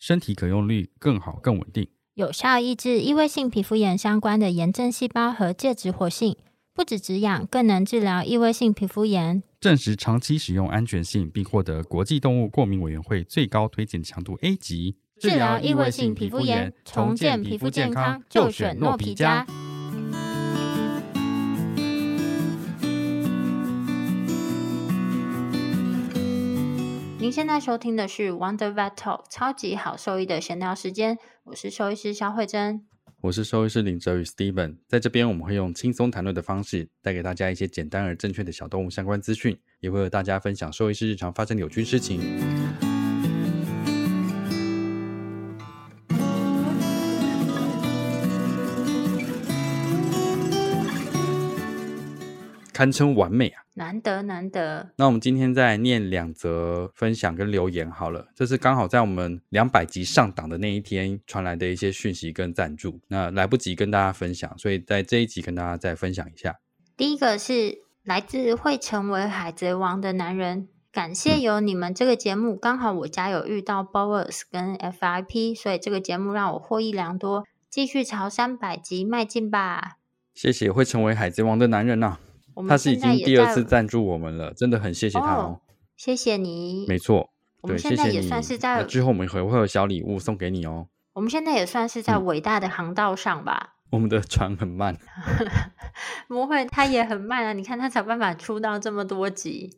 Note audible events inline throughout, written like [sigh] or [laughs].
身体可用率更好更稳定，有效抑制异位性皮肤炎相关的炎症细胞和介质活性，不止止痒，更能治疗异位性皮肤炎。证实长期使用安全性，并获得国际动物过敏委员会最高推荐强度 A 级。治疗异位性皮肤炎，重建皮肤健康，就选诺皮佳。您现在收听的是 Wonder Vet Talk 超级好兽医的闲聊时间，我是兽医师萧慧珍，我是兽医师林哲宇 Steven，在这边我们会用轻松谈论的方式，带给大家一些简单而正确的小动物相关资讯，也会和大家分享兽医师日常发生的有趣事情。堪称完美啊！难得难得。那我们今天再念两则分享跟留言好了，这是刚好在我们两百集上档的那一天传来的一些讯息跟赞助，那来不及跟大家分享，所以在这一集跟大家再分享一下。第一个是来自会成为海贼王的男人，感谢有你们这个节目，刚好我家有遇到 BOAS 跟 FIP，所以这个节目让我获益良多，继续朝三百集迈进吧。谢谢会成为海贼王的男人呐、啊。他是已经第二次赞助我们了，真的很谢谢他哦。谢谢你，没错，我们现在也算是在之后我们会会有小礼物送给你哦。我们现在也算是在伟大的航道上吧。我们的船很慢，[laughs] 不会，他也很慢啊。你看他才有办法出到这么多集，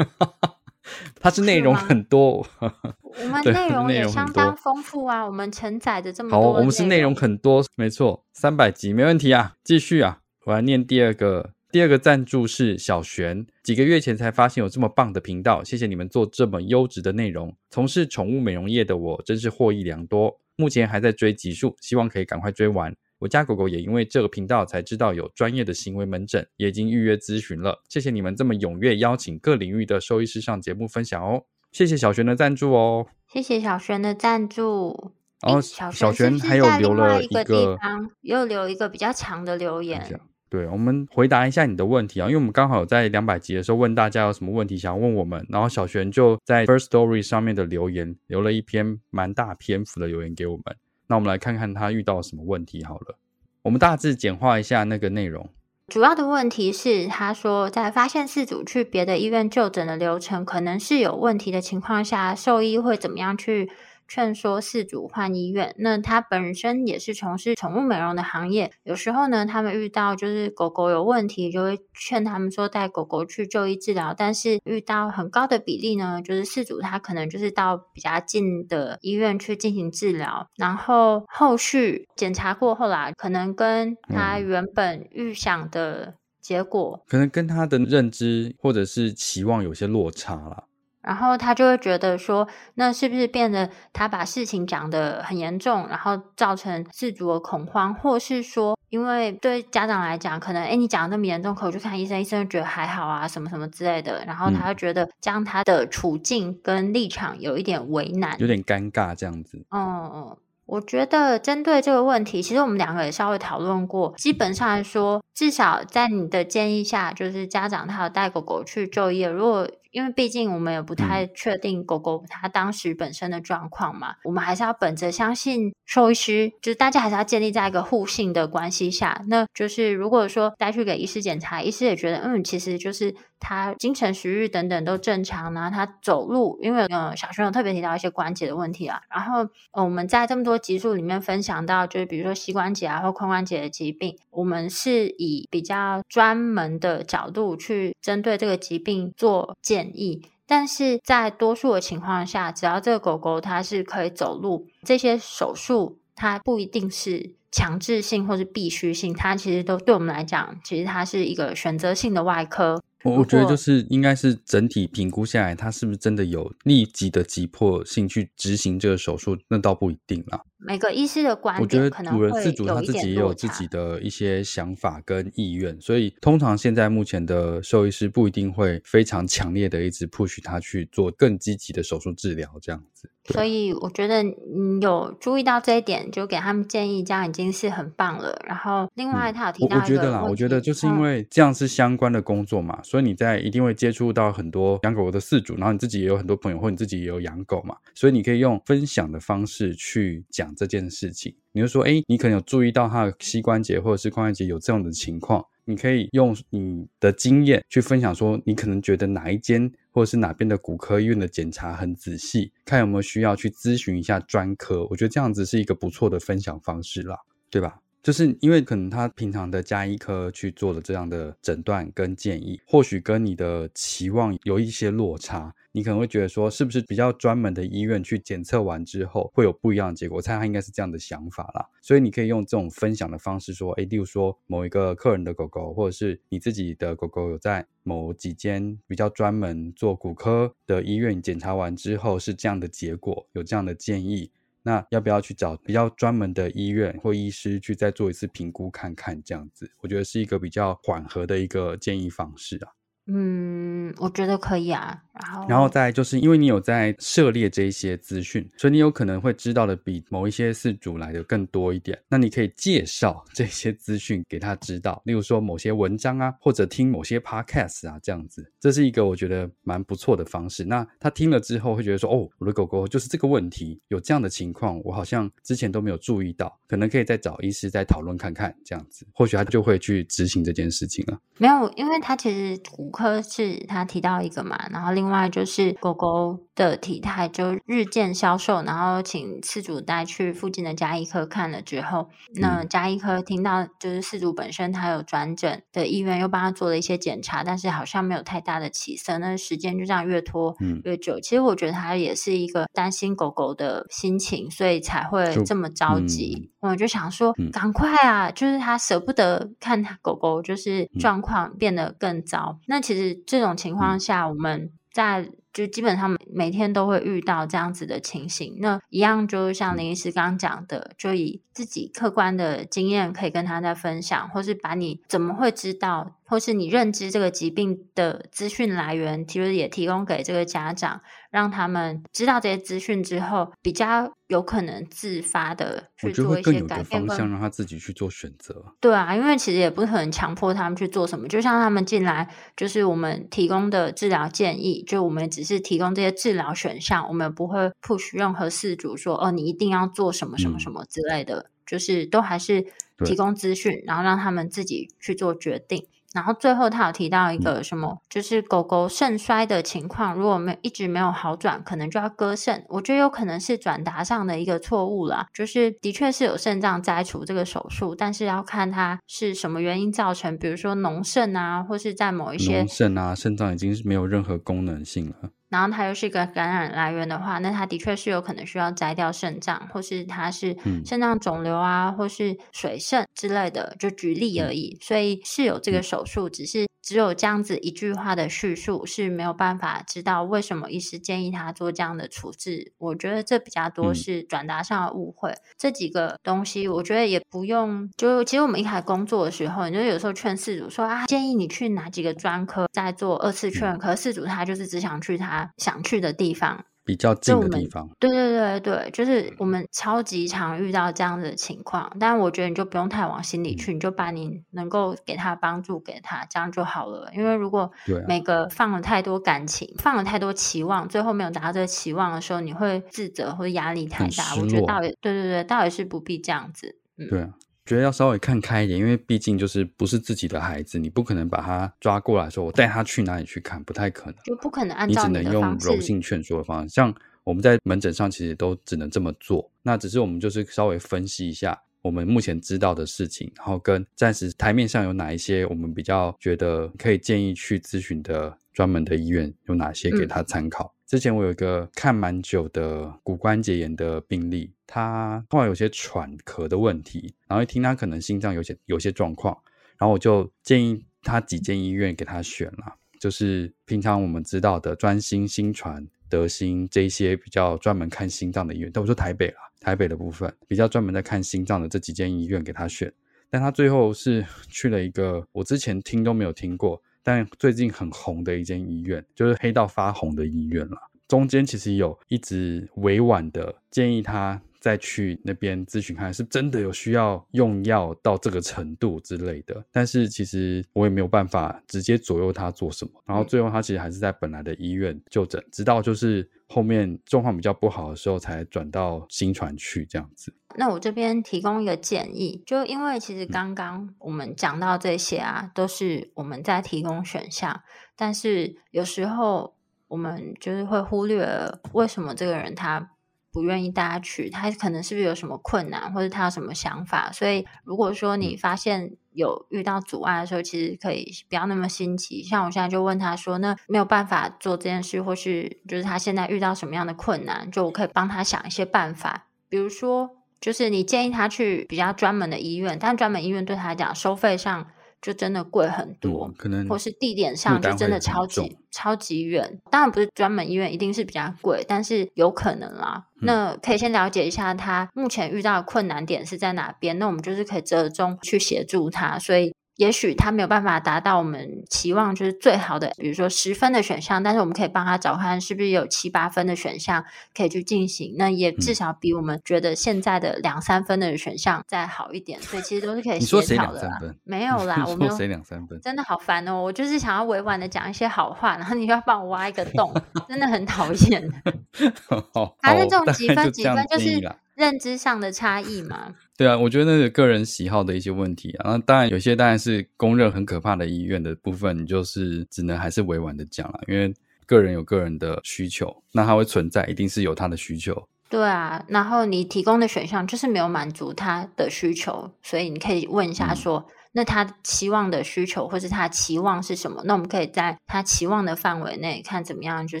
[laughs] 他是内容很多，我们 [laughs] 内容也相当丰富啊。我们承载的这么多，好，我们是内容很多，没错，三百集没问题啊。继续啊，我来念第二个。第二个赞助是小璇，几个月前才发现有这么棒的频道，谢谢你们做这么优质的内容。从事宠物美容业的我真是获益良多，目前还在追集数，希望可以赶快追完。我家狗狗也因为这个频道才知道有专业的行为门诊，也已经预约咨询了。谢谢你们这么踊跃邀请各领域的兽医师上节目分享哦，谢谢小璇的赞助哦，谢谢小璇的赞助。然后小璇还有留了一个，一个地方，又留一个比较长的留言。对，我们回答一下你的问题啊，因为我们刚好在两百集的时候问大家有什么问题想要问我们，然后小璇就在 First Story 上面的留言留了一篇蛮大篇幅的留言给我们，那我们来看看他遇到什么问题好了。我们大致简化一下那个内容。主要的问题是，他说在发现饲主去别的医院就诊的流程可能是有问题的情况下，兽医会怎么样去劝说饲主换医院，那他本身也是从事宠物美容的行业。有时候呢，他们遇到就是狗狗有问题，就会劝他们说带狗狗去就医治疗。但是遇到很高的比例呢，就是饲主他可能就是到比较近的医院去进行治疗，然后后续检查过后啦，可能跟他原本预想的结果，可能跟他的认知或者是期望有些落差了。然后他就会觉得说，那是不是变得他把事情讲得很严重，然后造成自主的恐慌，或是说，因为对家长来讲，可能诶你讲的那么严重，可我去看医生，医生就觉得还好啊，什么什么之类的，然后他就觉得将他的处境跟立场有一点为难，有点尴尬这样子。哦嗯。我觉得针对这个问题，其实我们两个也稍微讨论过。基本上来说，至少在你的建议下，就是家长他有带狗狗去就医。如果因为毕竟我们也不太确定狗狗它当时本身的状况嘛，我们还是要本着相信兽医师，就是大家还是要建立在一个互信的关系下。那就是如果说带去给医师检查，医师也觉得嗯，其实就是。他精神食欲等等都正常，然后他走路，因为呃小熊有特别提到一些关节的问题啊，然后呃我们在这么多集数里面分享到，就是比如说膝关节啊或髋关节的疾病，我们是以比较专门的角度去针对这个疾病做建议，但是在多数的情况下，只要这个狗狗它是可以走路，这些手术它不一定是强制性或是必须性，它其实都对我们来讲，其实它是一个选择性的外科。我我觉得就是应该是整体评估下来，他是不是真的有立即的急迫性去执行这个手术，那倒不一定啦。每个医师的观点，我觉得主人饲主他自己也有自己的一些想法跟意愿，所以通常现在目前的兽医师不一定会非常强烈的一直 push 他去做更积极的手术治疗这样子。所以我觉得你有注意到这一点，就给他们建议，这样已经是很棒了。然后另外他有提到、嗯，我觉得啦，我觉得就是因为这样是相关的工作嘛，嗯、所以你在一定会接触到很多养狗狗的饲主，然后你自己也有很多朋友，或你自己也有养狗嘛，所以你可以用分享的方式去讲这件事情。你就说，哎，你可能有注意到他的膝关节或者是髋关节有这样的情况。你可以用你的经验去分享，说你可能觉得哪一间或者是哪边的骨科医院的检查很仔细，看有没有需要去咨询一下专科。我觉得这样子是一个不错的分享方式啦，对吧？就是因为可能他平常的家医科去做了这样的诊断跟建议，或许跟你的期望有一些落差，你可能会觉得说，是不是比较专门的医院去检测完之后会有不一样的结果？我猜他应该是这样的想法啦。所以你可以用这种分享的方式说，诶，例如说某一个客人的狗狗，或者是你自己的狗狗有在某几间比较专门做骨科的医院检查完之后是这样的结果，有这样的建议。那要不要去找比较专门的医院或医师去再做一次评估看看？这样子，我觉得是一个比较缓和的一个建议方式啊。嗯，我觉得可以啊。然后，然后再就是因为你有在涉猎这一些资讯，所以你有可能会知道的比某一些事主来的更多一点。那你可以介绍这些资讯给他知道，例如说某些文章啊，或者听某些 podcast 啊，这样子，这是一个我觉得蛮不错的方式。那他听了之后会觉得说，哦，我的狗狗就是这个问题，有这样的情况，我好像之前都没有注意到，可能可以再找医师再讨论看看，这样子，或许他就会去执行这件事情了。没有，因为他其实骨科是他提到一个嘛，然后另。另外就是狗狗的体态就日渐消瘦，然后请饲主带去附近的加医科看了之后，那加医科听到就是饲主本身他有转诊的意愿，又帮他做了一些检查，但是好像没有太大的起色，那时间就这样越拖越久。其实我觉得他也是一个担心狗狗的心情，所以才会这么着急。我就想说，赶快啊，就是他舍不得看他狗狗就是状况变得更糟。那其实这种情况下，我们。在就基本上每天都会遇到这样子的情形，那一样就像林医师刚讲的，就以自己客观的经验可以跟他在分享，或是把你怎么会知道，或是你认知这个疾病的资讯来源，其实也提供给这个家长。让他们知道这些资讯之后，比较有可能自发的去做一些改变，方向让他自己去做选择。对啊，因为其实也不可能强迫他们去做什么，就像他们进来，就是我们提供的治疗建议，就我们只是提供这些治疗选项，我们不会 push 任何事主说哦，你一定要做什么什么什么之类的，嗯、就是都还是提供资讯，然后让他们自己去做决定。然后最后他有提到一个什么，就是狗狗肾衰的情况，如果没一直没有好转，可能就要割肾。我觉得有可能是转达上的一个错误啦，就是的确是有肾脏摘除这个手术，但是要看它是什么原因造成，比如说脓肾啊，或是在某一些脓肾啊，肾脏已经是没有任何功能性了。然后它又是一个感染来源的话，那它的确是有可能需要摘掉肾脏，或是它是肾脏肿瘤啊，或是水肾之类的，就举例而已。所以是有这个手术，只是。只有这样子一句话的叙述是没有办法知道为什么医师建议他做这样的处置。我觉得这比较多是转达上的误会。嗯、这几个东西，我觉得也不用。就其实我们一开始工作的时候，你就有时候劝事主说啊，建议你去哪几个专科再做二次确认。可是饲主他就是只想去他想去的地方。比较近的地方，对对对对，就是我们超级常遇到这样的情况，但我觉得你就不用太往心里去，嗯、你就把你能够给他帮助给他，这样就好了。因为如果每个放了太多感情，啊、放了太多期望，最后没有达到这个期望的时候，你会自责或者压力太大。我觉得倒也对对对，倒也是不必这样子。嗯、对啊。觉得要稍微看开一点，因为毕竟就是不是自己的孩子，你不可能把他抓过来说，我带他去哪里去看，不太可能，就不可能按照你只能用柔性劝说的方式，像我们在门诊上其实都只能这么做。那只是我们就是稍微分析一下我们目前知道的事情，然后跟暂时台面上有哪一些我们比较觉得可以建议去咨询的专门的医院有哪些给他参考。嗯之前我有一个看蛮久的骨关节炎的病例，他后来有些喘咳的问题，然后一听他可能心脏有些有些状况，然后我就建议他几间医院给他选了，就是平常我们知道的专心、心传、德心这一些比较专门看心脏的医院，但我说台北啦，台北的部分比较专门在看心脏的这几间医院给他选，但他最后是 [laughs] 去了一个我之前听都没有听过，但最近很红的一间医院，就是黑到发红的医院了。中间其实有一直委婉的建议他。再去那边咨询看，是真的有需要用药到这个程度之类的。但是其实我也没有办法直接左右他做什么。然后最后他其实还是在本来的医院就诊，直到就是后面状况比较不好的时候，才转到新传去这样子。那我这边提供一个建议，就因为其实刚刚我们讲到这些啊，都是我们在提供选项，但是有时候我们就是会忽略了为什么这个人他。不愿意大家去，他可能是不是有什么困难，或者他有什么想法？所以，如果说你发现有遇到阻碍的时候，其实可以不要那么心急。像我现在就问他说：“那没有办法做这件事，或是就是他现在遇到什么样的困难？就我可以帮他想一些办法。比如说，就是你建议他去比较专门的医院，但专门医院对他来讲收费上。”就真的贵很多，可能或是地点上就真的超级超级远。当然不是专门医院一定是比较贵，但是有可能啦。嗯、那可以先了解一下他目前遇到的困难点是在哪边，那我们就是可以折中去协助他。所以。也许他没有办法达到我们期望，就是最好的，比如说十分的选项，但是我们可以帮他找看是不是有七八分的选项可以去进行。那也至少比我们觉得现在的两三分的选项再好一点。所以其实都是可以协调的。没 [laughs] 有啦，我们说谁两三分？真的好烦哦！我就是想要委婉的讲一些好话，然后你就要帮我挖一个洞，真的很讨厌。[laughs] 还是这种几分几分，就是认知上的差异嘛。对啊，我觉得那是个人喜好的一些问题啊。那当然有些当然是公认很可怕的医院的部分，你就是只能还是委婉的讲了，因为个人有个人的需求，那它会存在，一定是有他的需求。对啊，然后你提供的选项就是没有满足他的需求，所以你可以问一下说，嗯、那他期望的需求或是他期望是什么？那我们可以在他期望的范围内看怎么样，就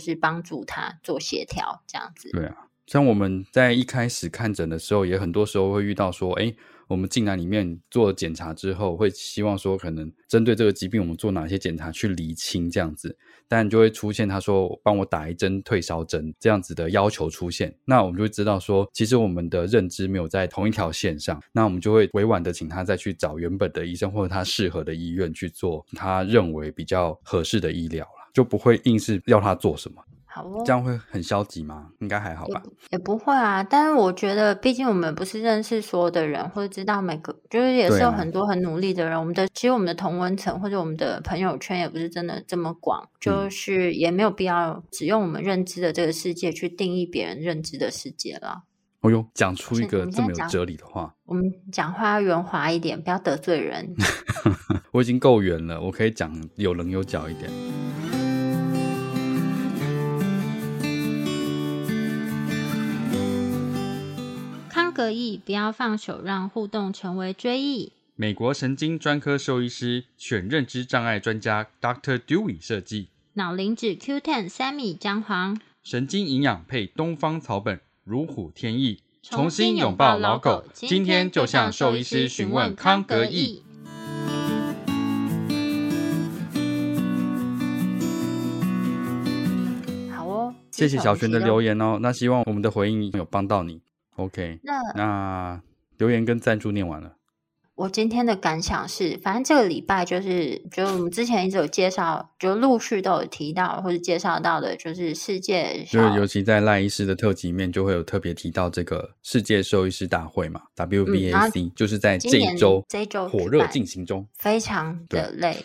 是帮助他做协调这样子。对啊。像我们在一开始看诊的时候，也很多时候会遇到说，哎，我们进来里面做检查之后，会希望说，可能针对这个疾病，我们做哪些检查去厘清这样子，但就会出现他说，帮我打一针退烧针这样子的要求出现，那我们就会知道说，其实我们的认知没有在同一条线上，那我们就会委婉的请他再去找原本的医生或者他适合的医院去做他认为比较合适的医疗了，就不会硬是要他做什么。好哦，这样会很消极吗？应该还好吧。也，也不会啊，但是我觉得，毕竟我们不是认识所有的人，或者知道每个，就是也是有很多很努力的人。啊、我们的其实我们的同温层或者我们的朋友圈也不是真的这么广，就是也没有必要只用我们认知的这个世界去定义别人认知的世界了。哦哟，讲出一个这么有哲理的话，我们讲话要圆滑一点，不要得罪人。[laughs] 我已经够圆了，我可以讲有棱有角一点。个意不要放手，让互动成为追忆。美国神经专科兽医师选认知障碍专家 Dr. Dewey 设计。脑磷脂 Q10 三米姜黄，神经营养配东方草本，如虎添翼。重新拥抱老狗，今天就向兽医师询问康格意。好哦，谢谢小璇的留言哦。那希望我们的回应有帮到你。OK，那那留言跟赞助念完了。我今天的感想是，反正这个礼拜就是，就我们之前一直有介绍，就陆续都有提到或者介绍到的，就是世界，就是尤其在赖医师的特辑里面，就会有特别提到这个世界兽医师大会嘛，WVAC，、嗯、就是在这一周这一周火热进行中，非常的累。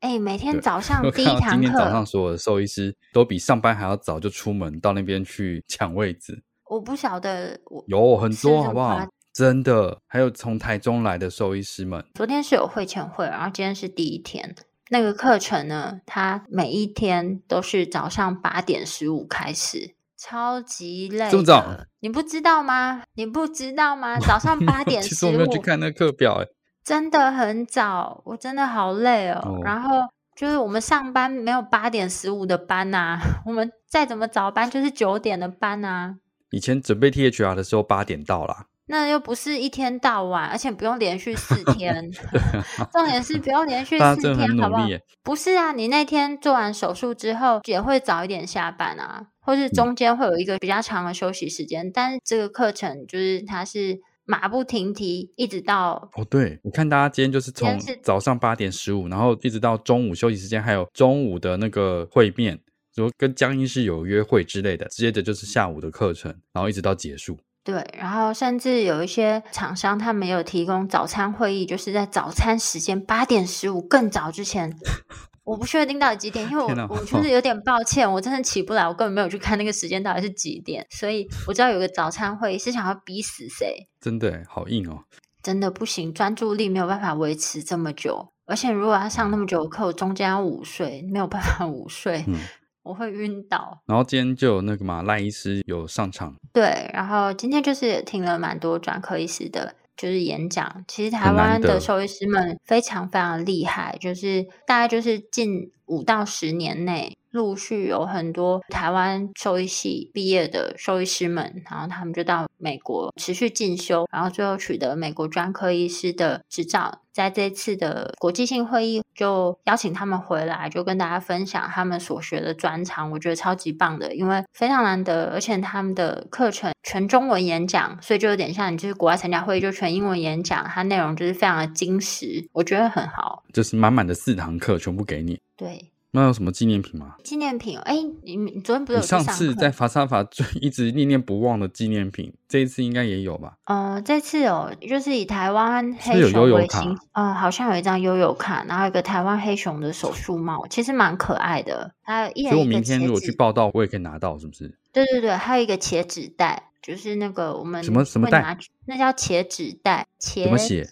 哎、欸，每天早上第一堂课，今天早上所有的兽医师都比上班还要早就出门到那边去抢位置。我不晓得我，有很多好不好？真的，还有从台中来的兽医师们。昨天是有会前会，然后今天是第一天。那个课程呢，它每一天都是早上八点十五开始，超级累。这么早？你不知道吗？你不知道吗？早上八 [laughs] 点十五。其实我没有去看那个课表，哎，真的很早，我真的好累哦。哦然后就是我们上班没有八点十五的班呐、啊，[laughs] 我们再怎么早班就是九点的班呐、啊。以前准备 THR 的时候八点到啦，那又不是一天到晚，而且不用连续四天。[laughs] 啊、[laughs] 重点是不用连续四天，好不好？不是啊，你那天做完手术之后也会早一点下班啊，或是中间会有一个比较长的休息时间。嗯、但是这个课程就是它是马不停蹄，一直到哦，对，我看大家今天就是从早上八点十五，然后一直到中午休息时间，还有中午的那个会面，说跟江医师有约会之类的，接着就是下午的课程，然后一直到结束。对，然后甚至有一些厂商，他们有提供早餐会议，就是在早餐时间八点十五更早之前，[laughs] 我不确定到底几点，因为我哪我就是有点抱歉，我真的起不来，我根本没有去看那个时间到底是几点，所以我知道有个早餐会议是想要逼死谁，真的好硬哦，真的不行，专注力没有办法维持这么久，而且如果要上那么久的课，我中间要午睡，没有办法午睡。嗯我会晕倒，然后今天就有那个嘛赖医师有上场，对，然后今天就是听了蛮多专科医师的，就是演讲。其实台湾的兽医师们非常非常厉害，就是大概就是近五到十年内。陆续有很多台湾兽医系毕业的兽医师们，然后他们就到美国持续进修，然后最后取得美国专科医师的执照。在这次的国际性会议，就邀请他们回来，就跟大家分享他们所学的专长。我觉得超级棒的，因为非常难得，而且他们的课程全中文演讲，所以就有点像你就是国外参加会议就全英文演讲，它内容就是非常的精实，我觉得很好，就是满满的四堂课全部给你。对。那有什么纪念品吗？纪念品，哎，你你昨天不是有上，上次在法沙法最一直念念不忘的纪念品，这一次应该也有吧？呃，这次哦，就是以台湾黑熊为形，呃，好像有一张悠悠卡，然后有一个台湾黑熊的手术帽，其实蛮可爱的。还有一，所以我明天如果去报道，我也可以拿到，是不是？对对对，还有一个茄子袋，就是那个我们什么什么袋？那叫茄子袋，茄子？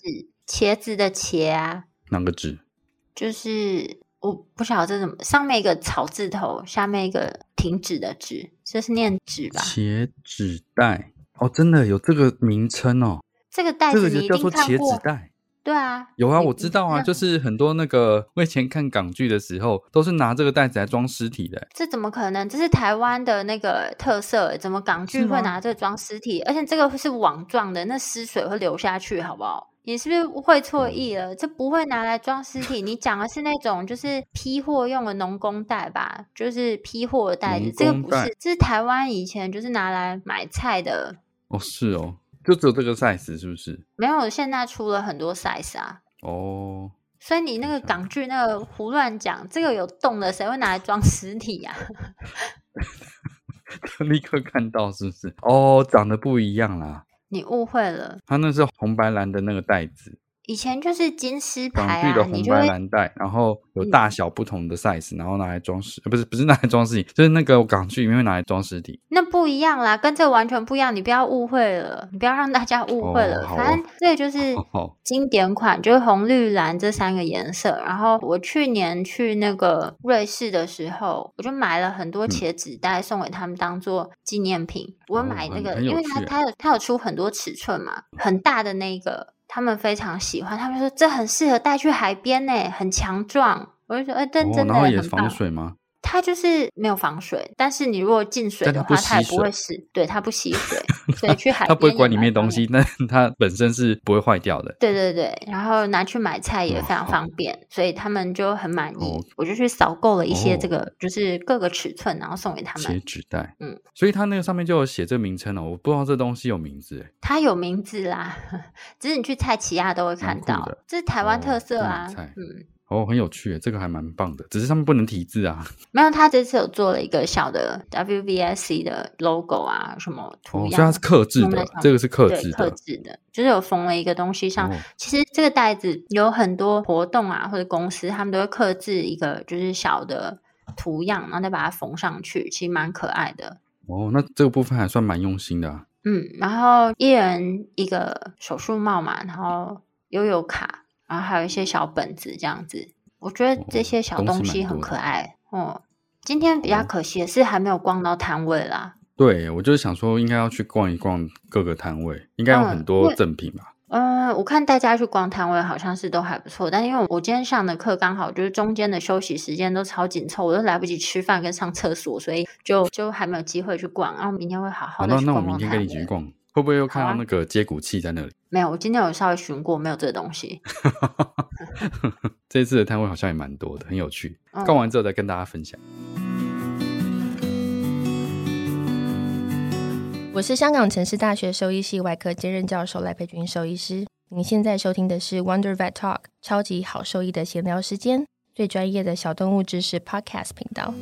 茄子的茄啊？哪个子？就是。我不晓得这怎么，上面一个草字头，下面一个停止的止，这是念止吧？茄子袋哦，真的有这个名称哦。这个袋子这个就叫做茄子袋。对啊，有啊，我知道啊，就是很多那个我以前看港剧的时候，都是拿这个袋子来装尸体的。这怎么可能？这是台湾的那个特色，怎么港剧会拿这个装尸体？而且这个是网状的，那尸水会流下去，好不好？你是不是会错意了？这不会拿来装尸体。你讲的是那种就是批货用的农工袋吧？就是批货的袋子，这个不是，这是台湾以前就是拿来买菜的。哦，是哦，就只有这个 size 是不是？没有，现在出了很多 size 啊。哦，所以你那个港剧那个胡乱讲，这个有洞的，谁会拿来装尸体呀？[laughs] 立刻看到是不是？哦，长得不一样啦。你误会了，他那是红白蓝的那个袋子。以前就是金丝牌啊，港剧的红白蓝带，然后有大小不同的 size，、嗯、然后拿来装饰，不是不是拿来装饰体，就是那个港剧里面会拿来装饰体。那不一样啦，跟这完全不一样，你不要误会了，你不要让大家误会了。哦、反正这就是经典款，就是红绿蓝这三个颜色。然后我去年去那个瑞士的时候，我就买了很多茄子袋送给他们当做纪念品。嗯、我买那个，哦、因为它它有它有出很多尺寸嘛，很大的那个。他们非常喜欢，他们说这很适合带去海边呢，很强壮。我就说，哎，真真的很棒。也防水吗？它就是没有防水，但是你如果进水的话，它也不会死。对，它不吸 [laughs] 水，所以去海边它不会管里面东西，但它本身是不会坏掉的。对对对，然后拿去买菜也非常方便，所以他们就很满意。我就去扫购了一些这个，就是各个尺寸，然后送给他们。写纸袋，嗯，所以它那个上面就有写这个名称哦，我不知道这东西有名字。它有名字啦，[laughs] 只是你去菜奇亚都会看到，这是台湾特色啊，嗯。哦，很有趣，这个还蛮棒的，只是上面不能提字啊。[laughs] 没有，他这次有做了一个小的 WVSC 的 logo 啊，什么图样？哦，它是刻制的，这个是刻制的，刻制的，就是有缝了一个东西上。哦，其实这个袋子有很多活动啊，或者公司他们都会刻制一个就是小的图样，然后再把它缝上去，其实蛮可爱的。哦，那这个部分还算蛮用心的啊。嗯，然后一人一个手术帽嘛，然后悠悠卡。然后还有一些小本子这样子，我觉得这些小东西很可爱哦、嗯。今天比较可惜的是还没有逛到摊位啦。对，我就是想说应该要去逛一逛各个摊位，应该有很多赠品吧。嗯，我看大家去逛摊位好像是都还不错，但因为我今天上的课刚好就是中间的休息时间都超紧凑，我都来不及吃饭跟上厕所，所以就就还没有机会去逛。然后明天会好好的去逛逛。那那我明天跟你一起去逛。会不会又看到那个接骨器在那里？啊、没有，我今天有稍微寻过，没有这个东西。[laughs] 这次的摊位好像也蛮多的，很有趣。逛、嗯、完之后再跟大家分享。我是香港城市大学兽医系外科兼任教授赖佩君兽医师。您现在收听的是 Wonder Vet Talk 超级好兽医的闲聊时间，最专业的小动物知识 Podcast 频道。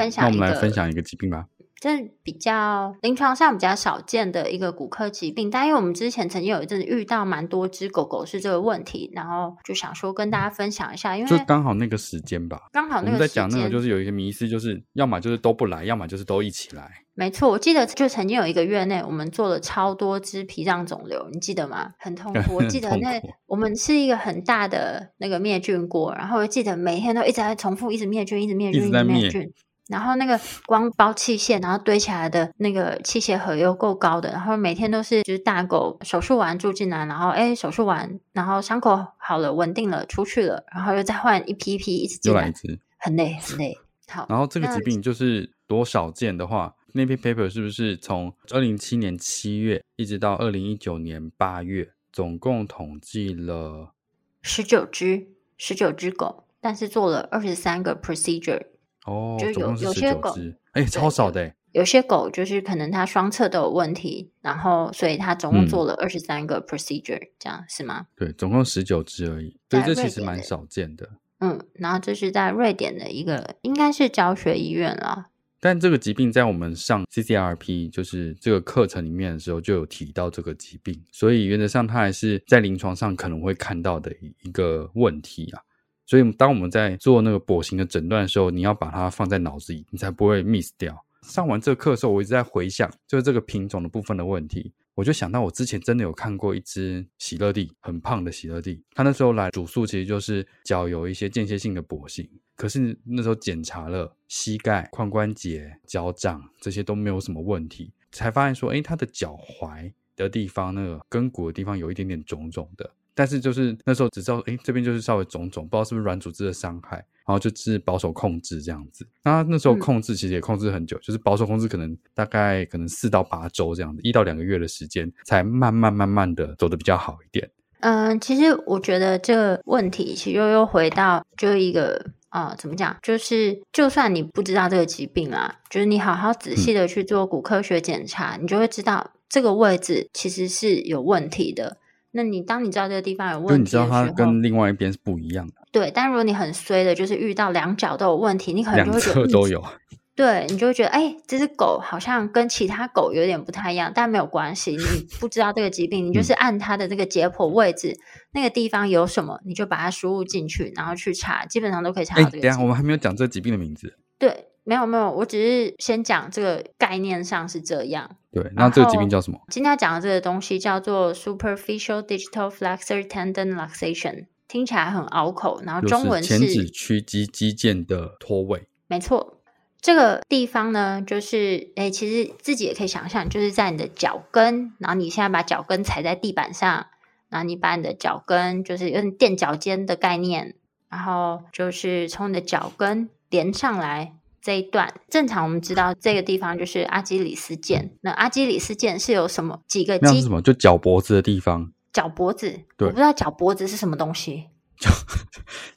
分享，那我们来分享一个疾病吧。这比较临床上比较少见的一个骨科疾病，但因为我们之前曾经有一阵子遇到蛮多只狗狗是这个问题，然后就想说跟大家分享一下，因为就刚好那个时间吧，刚好那个时间我在讲那个就是有一个迷思，就是要么就是都不来，要么就是都一起来。没错，我记得就曾经有一个月内，我们做了超多只脾脏肿瘤，你记得吗？很痛苦。我记 [laughs] 得那我们是一个很大的那个灭菌锅，然后我记得每天都一直在重复，一直灭菌，一直灭菌，一直灭菌。然后那个光包器械，然后堆起来的那个器械盒又够高的，然后每天都是就是大狗手术完住进来，然后哎手术完，然后伤口好了稳定了出去了，然后又再换一批一批一直进来，来一只很累很累。好，然后这个疾病就是多少见的话，那篇 paper 是不是从二零一七年七月一直到二零一九年八月，总共统计了十九只十九只狗，但是做了二十三个 procedure。哦，就有有些狗，哎，超少的。有些狗就是可能它双侧都有问题，然后所以它总共做了二十三个 procedure，、嗯、这样是吗？对，总共十九只而已。所以，这其实蛮少见的。嗯，然后这是在瑞典的一个，应该是教学医院啦。但这个疾病在我们上 CCRP 就是这个课程里面的时候就有提到这个疾病，所以原则上它还是在临床上可能会看到的一个问题啊。所以，当我们在做那个跛行的诊断的时候，你要把它放在脑子里，你才不会 miss 掉。上完这课的时候，我一直在回想，就是这个品种的部分的问题。我就想到，我之前真的有看过一只喜乐蒂，很胖的喜乐蒂。它那时候来主诉，其实就是脚有一些间歇性的跛行。可是那时候检查了膝盖、髋关节、脚掌这些都没有什么问题，才发现说，诶，它的脚踝的地方，那个跟骨的地方有一点点肿肿的。但是就是那时候只知道，哎，这边就是稍微肿肿，不知道是不是软组织的伤害，然后就是保守控制这样子。那那时候控制其实也控制很久，嗯、就是保守控制可能大概可能四到八周这样子，一到两个月的时间，才慢慢慢慢的走的比较好一点。嗯，其实我觉得这个问题其实又又回到就一个啊、呃，怎么讲？就是就算你不知道这个疾病啊，就是你好好仔细的去做骨科学检查，嗯、你就会知道这个位置其实是有问题的。那你当你知道这个地方有问题，你知道它跟另外一边是不一样的。对，但如果你很衰的，就是遇到两脚都有问题，你可能就会觉得都有。[laughs] 对，你就会觉得，哎，这只狗好像跟其他狗有点不太一样，但没有关系。你 [laughs] 不知道这个疾病，你就是按它的这个解剖位置，嗯、那个地方有什么，你就把它输入进去，然后去查，基本上都可以查到这个。等下，我们还没有讲这个疾病的名字。对。没有没有，我只是先讲这个概念上是这样。对，那这个疾病叫什么？今天要讲的这个东西叫做 superficial digital flexor tendon luxation，听起来很拗口。然后中文是前指屈肌肌腱的脱位。没错，这个地方呢，就是诶，其实自己也可以想象，就是在你的脚跟，然后你现在把脚跟踩在地板上，然后你把你的脚跟就是有点垫脚尖的概念，然后就是从你的脚跟连上来。这一段正常，我们知道这个地方就是阿基里斯腱。那阿基里斯腱是有什么几个肌？那是什么？就脚脖子的地方。脚脖子，对，我不知道脚脖子是什么东西。脚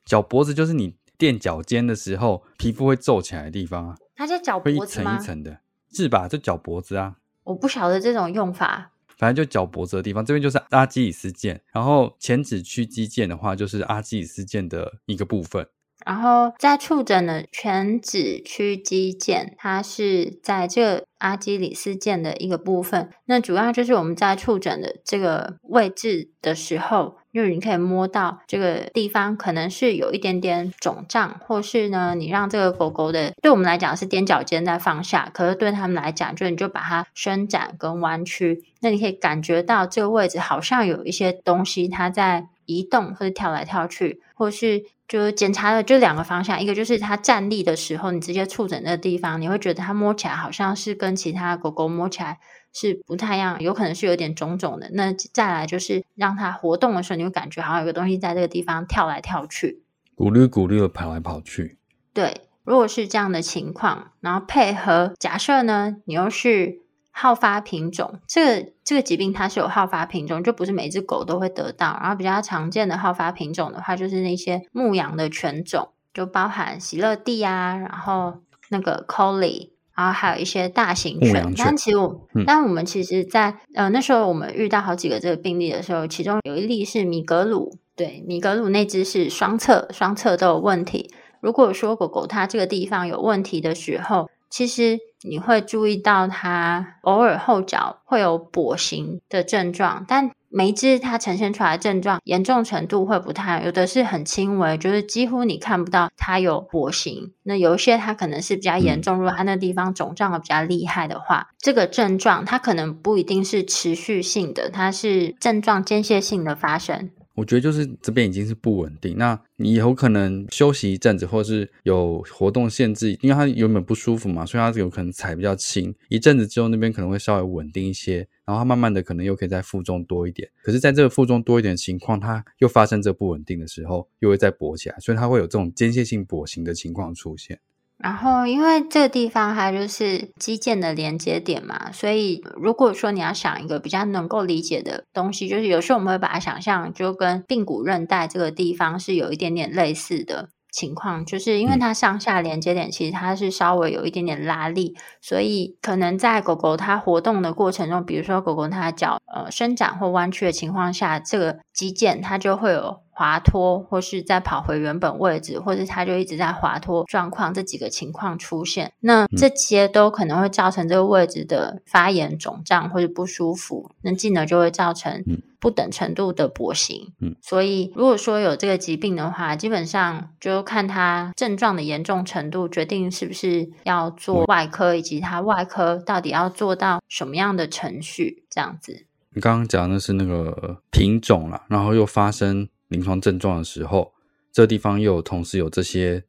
脚脖子就是你垫脚尖的时候，皮肤会皱起来的地方啊。它叫脚脖子吗？一层一层的，是吧？就脚脖子啊。我不晓得这种用法。反正就脚脖子的地方，这边就是阿基里斯腱。然后前指屈肌腱的话，就是阿基里斯腱的一个部分。然后在触诊的全指屈肌腱，它是在这个阿基里斯腱的一个部分。那主要就是我们在触诊的这个位置的时候，因为你可以摸到这个地方可能是有一点点肿胀，或是呢，你让这个狗狗的，对我们来讲是踮脚尖在放下，可是对他们来讲，就你就把它伸展跟弯曲，那你可以感觉到这个位置好像有一些东西它在移动或者跳来跳去，或是。就检查的就两个方向，一个就是它站立的时候，你直接触诊那个地方，你会觉得它摸起来好像是跟其他狗狗摸起来是不太一样，有可能是有点肿肿的。那再来就是让它活动的时候，你会感觉好像有个东西在这个地方跳来跳去，咕噜咕噜的跑来跑去。对，如果是这样的情况，然后配合假设呢，你又是好发品种，这个这个疾病它是有好发品种，就不是每只狗都会得到。然后比较常见的好发品种的话，就是那些牧羊的犬种，就包含喜乐蒂啊，然后那个 Collie，然后还有一些大型犬。但其实我，嗯、但我们其实在呃那时候我们遇到好几个这个病例的时候，其中有一例是米格鲁，对，米格鲁那只是双侧双侧都有问题。如果说狗狗它这个地方有问题的时候，其实你会注意到它偶尔后脚会有跛行的症状，但每一只它呈现出来的症状严重程度会不太，有的是很轻微，就是几乎你看不到它有跛行。那有一些它可能是比较严重，如果它那地方肿胀的比较厉害的话，这个症状它可能不一定是持续性的，它是症状间歇性的发生。我觉得就是这边已经是不稳定，那你有可能休息一阵子，或是有活动限制，因为它原本不舒服嘛，所以它有可能踩比较轻，一阵子之后那边可能会稍微稳定一些，然后它慢慢的可能又可以再负重多一点。可是，在这个负重多一点的情况，它又发生这不稳定的时候，又会再跛起来，所以它会有这种间歇性跛行的情况出现。然后，因为这个地方它就是肌腱的连接点嘛，所以如果说你要想一个比较能够理解的东西，就是有时候我们会把它想象就跟髌骨韧带这个地方是有一点点类似的情况，就是因为它上下连接点其实它是稍微有一点点拉力，所以可能在狗狗它活动的过程中，比如说狗狗它脚呃伸展或弯曲的情况下，这个肌腱它就会有。滑脱，或是再跑回原本位置，或是它就一直在滑脱状况，这几个情况出现，那这些都可能会造成这个位置的发炎、肿胀或者不舒服，那进而就会造成不等程度的跛行。嗯，所以如果说有这个疾病的话，基本上就看它症状的严重程度，决定是不是要做外科，以及它外科到底要做到什么样的程序，这样子。你刚刚讲的是那个品种啦，然后又发生。临床症状的时候，这地方又同时有这些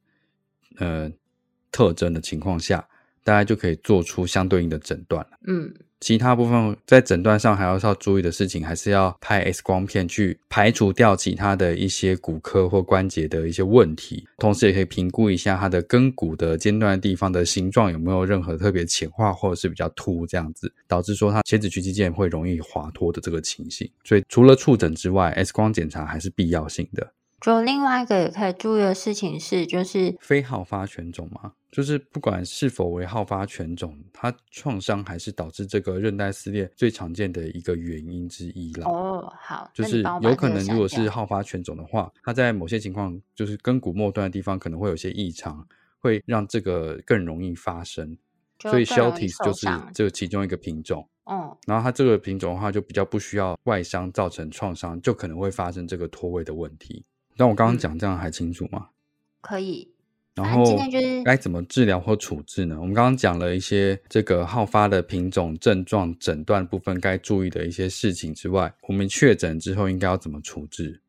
呃特征的情况下，大家就可以做出相对应的诊断。嗯，其他部分在诊断上还要要注意的事情，还是要拍 X 光片去排除掉其他的一些骨科或关节的一些问题，同时也可以评估一下它的根骨的间断的地方的形状有没有任何特别浅化或者是比较凸这样子，导致说它切趾屈肌腱会容易滑脱的这个情形。所以除了触诊之外，X 光检查还是必要性的。就另外一个也可以注意的事情是，就是非好发犬种嘛，就是不管是否为好发犬种，它创伤还是导致这个韧带撕裂最常见的一个原因之一啦。哦，好，就是有可能如果是好发犬种的话，它在某些情况，就是根骨末端的地方可能会有些异常，会让这个更容易发生。所以 Shelties 就是这其中一个品种。嗯，然后它这个品种的话，就比较不需要外伤造成创伤，就可能会发生这个脱位的问题。但我刚刚讲这样还清楚吗？可以。然后该怎么治疗或处置呢？我们刚刚讲了一些这个好发的品种症状诊断部分该注意的一些事情之外，我们确诊之后应该要怎么处置？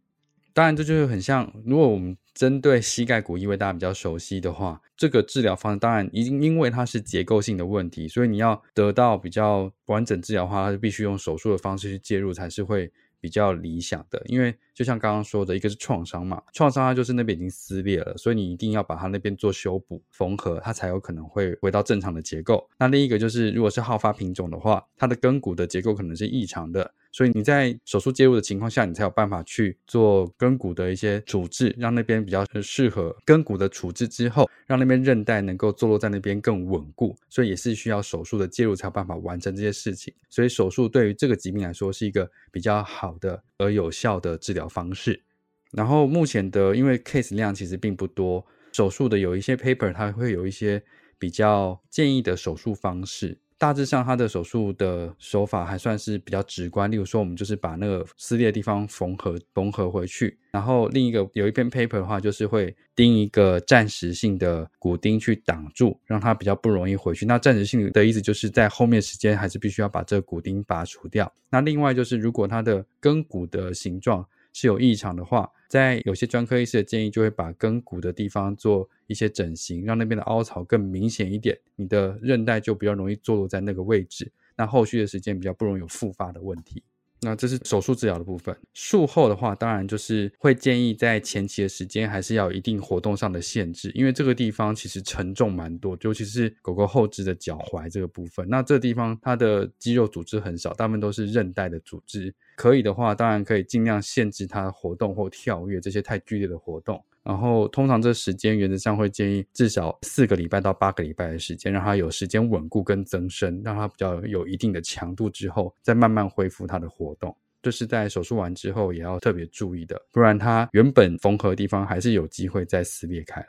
当然，这就是很像，如果我们针对膝盖骨异位大家比较熟悉的话，这个治疗方式当然已经因为它是结构性的问题，所以你要得到比较完整治疗的话，它是必须用手术的方式去介入才是会。比较理想的，因为就像刚刚说的，一个是创伤嘛，创伤它就是那边已经撕裂了，所以你一定要把它那边做修补缝合，它才有可能会回到正常的结构。那另一个就是，如果是好发品种的话，它的根骨的结构可能是异常的。所以你在手术介入的情况下，你才有办法去做根骨的一些处置，让那边比较适合根骨的处置之后，让那边韧带能够坐落在那边更稳固。所以也是需要手术的介入才有办法完成这些事情。所以手术对于这个疾病来说是一个比较好的而有效的治疗方式。然后目前的因为 case 量其实并不多，手术的有一些 paper 它会有一些比较建议的手术方式。大致上，他的手术的手法还算是比较直观。例如说，我们就是把那个撕裂的地方缝合缝合回去。然后另一个有一篇 paper 的话，就是会钉一个暂时性的骨钉去挡住，让它比较不容易回去。那暂时性的意思就是在后面时间还是必须要把这个骨钉拔除掉。那另外就是，如果它的根骨的形状是有异常的话，在有些专科医师的建议，就会把根骨的地方做一些整形，让那边的凹槽更明显一点，你的韧带就比较容易坐落在那个位置，那后续的时间比较不容易有复发的问题。那这是手术治疗的部分。术后的话，当然就是会建议在前期的时间还是要有一定活动上的限制，因为这个地方其实沉重蛮多，尤其是狗狗后肢的脚踝这个部分。那这地方它的肌肉组织很少，大部分都是韧带的组织。可以的话，当然可以尽量限制它活动或跳跃这些太剧烈的活动。然后通常这时间原则上会建议至少四个礼拜到八个礼拜的时间，让它有时间稳固跟增生，让它比较有一定的强度之后，再慢慢恢复它的活动。这是在手术完之后也要特别注意的，不然它原本缝合的地方还是有机会再撕裂开来。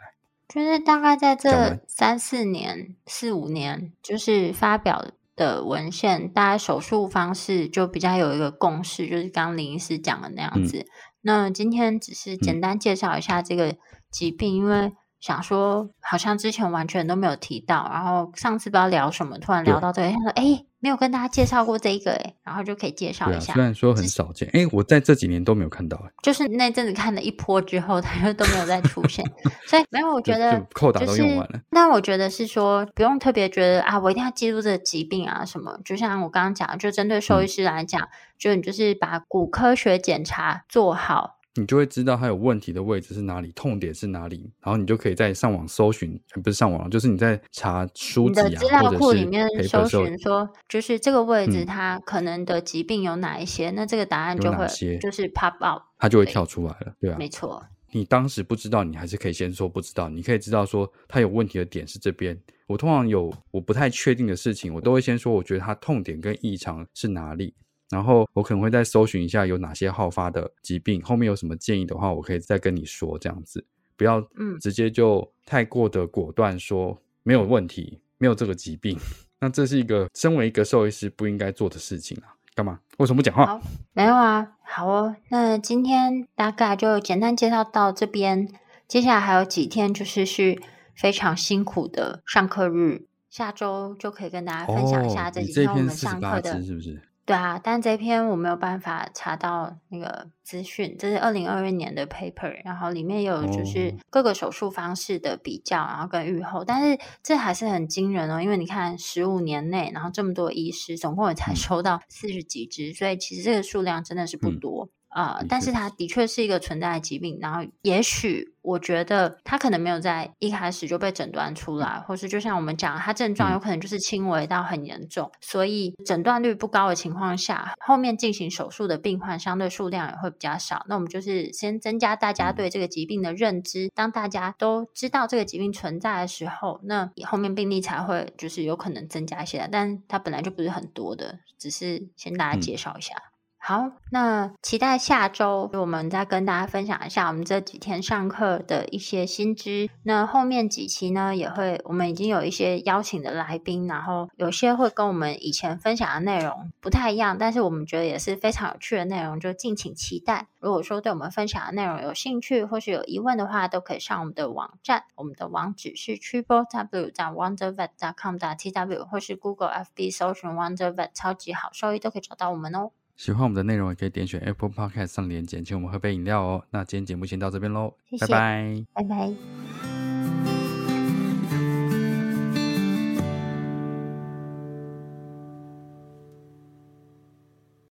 就是大概在这三四年、四五年，就是发表的文献，大概手术方式就比较有一个共识，就是刚刚林医师讲的那样子。嗯那今天只是简单介绍一下这个疾病，嗯、因为想说好像之前完全都没有提到，然后上次不知道聊什么，突然聊到这个，他说：“哎，没有跟大家介绍过这一个，哎，然后就可以介绍一下。啊”虽然说很少见，哎，我在这几年都没有看到，哎，就是那阵子看了一波之后，他就都没有再出现，所以没有。我觉得扣打都用完了。那我觉得是说不用特别觉得啊，我一定要记录这个疾病啊什么。就像我刚刚讲，就针对兽医师来讲。嗯就你就是把骨科学检查做好，你就会知道它有问题的位置是哪里，痛点是哪里，然后你就可以在上网搜寻，不是上网，就是你在查书籍啊，你的资料库里面搜寻说，就是这个位置它可能的疾病有哪一些，嗯、那这个答案就会就是 pop out，它就会跳出来了，对啊，没错。你当时不知道，你还是可以先说不知道，你可以知道说它有问题的点是这边。我通常有我不太确定的事情，我都会先说，我觉得它痛点跟异常是哪里。然后我可能会再搜寻一下有哪些好发的疾病，后面有什么建议的话，我可以再跟你说，这样子不要嗯直接就太过的果断说没有问题，没有这个疾病，[laughs] 那这是一个身为一个兽医师不应该做的事情啊！干嘛？为什么不讲话？好，没有啊，好哦，那今天大概就简单介绍到这边，接下来还有几天就是是非常辛苦的上课日，下周就可以跟大家分享一下这几天我们上课的，是不是？对啊，但这篇我没有办法查到那个资讯，这是二零二二年的 paper，然后里面有就是各个手术方式的比较，然后跟预后，但是这还是很惊人哦，因为你看十五年内，然后这么多医师，总共也才收到四十几支，所以其实这个数量真的是不多。嗯啊、呃，但是它的确是一个存在的疾病，然后也许我觉得它可能没有在一开始就被诊断出来，或是就像我们讲，它症状有可能就是轻微到很严重，嗯、所以诊断率不高的情况下，后面进行手术的病患相对数量也会比较少。那我们就是先增加大家对这个疾病的认知，当大家都知道这个疾病存在的时候，那后面病例才会就是有可能增加一些，但它本来就不是很多的，只是先大家介绍一下。嗯好，那期待下周我们再跟大家分享一下我们这几天上课的一些新知。那后面几期呢，也会我们已经有一些邀请的来宾，然后有些会跟我们以前分享的内容不太一样，但是我们觉得也是非常有趣的内容，就敬请期待。如果说对我们分享的内容有兴趣或是有疑问的话，都可以上我们的网站，我们的网址是 triple w 点 wondervet 点 com 点 tw，或是 Google FB 搜寻 Wondervet 超级好兽医都可以找到我们哦。喜欢我们的内容，也可以点选 Apple Podcast 上连结，请我们喝杯饮料哦。那今天节目先到这边喽，拜拜，拜拜。